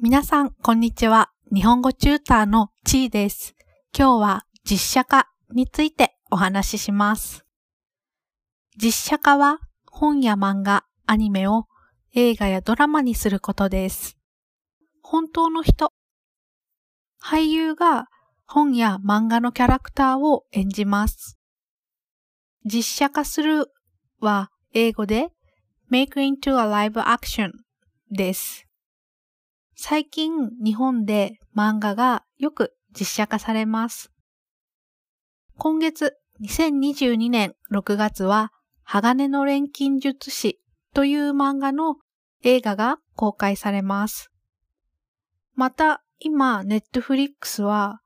皆さん、こんにちは。日本語チューターのちーです。今日は実写化についてお話しします。実写化は本や漫画、アニメを映画やドラマにすることです。本当の人。俳優が本や漫画のキャラクターを演じます。実写化するは英語で make into a live action です。最近日本で漫画がよく実写化されます。今月2022年6月は鋼の錬金術師という漫画の映画が公開されます。また今ネットフリックスは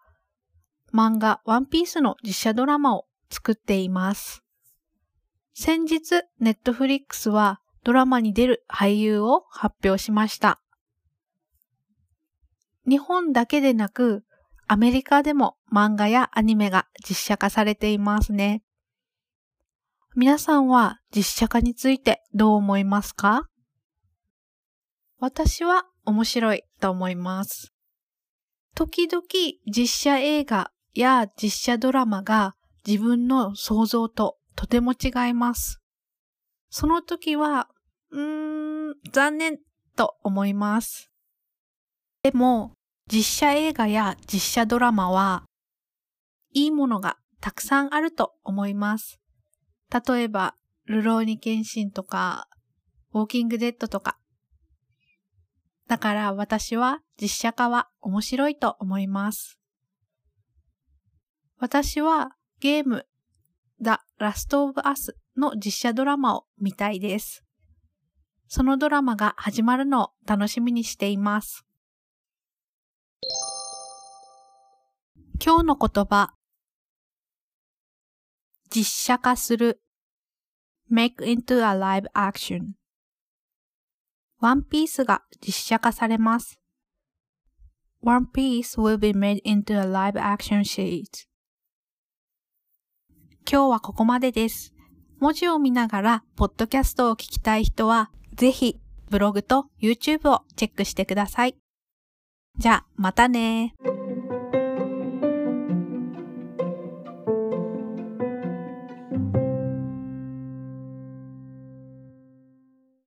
漫画ワンピースの実写ドラマを作っています。先日ネットフリックスはドラマに出る俳優を発表しました。日本だけでなく、アメリカでも漫画やアニメが実写化されていますね。皆さんは実写化についてどう思いますか？私は面白いと思います。時々実写映画や実写ドラマが自分の想像ととても違います。その時は、うーん、残念と思います。でも、実写映画や実写ドラマは、いいものがたくさんあると思います。例えば、ルローニケンシンとか、ウォーキングデッドとか。だから私は実写化は面白いと思います。私はゲーム The Last of Us の実写ドラマを見たいです。そのドラマが始まるのを楽しみにしています。今日の言葉実写化する make into a live action ワンピースが実写化されます。One Piece will be made into a live action series. 今日はここまでです。文字を見ながら、ポッドキャストを聞きたい人は、ぜひ、ブログと YouTube をチェックしてください。じゃあ、またね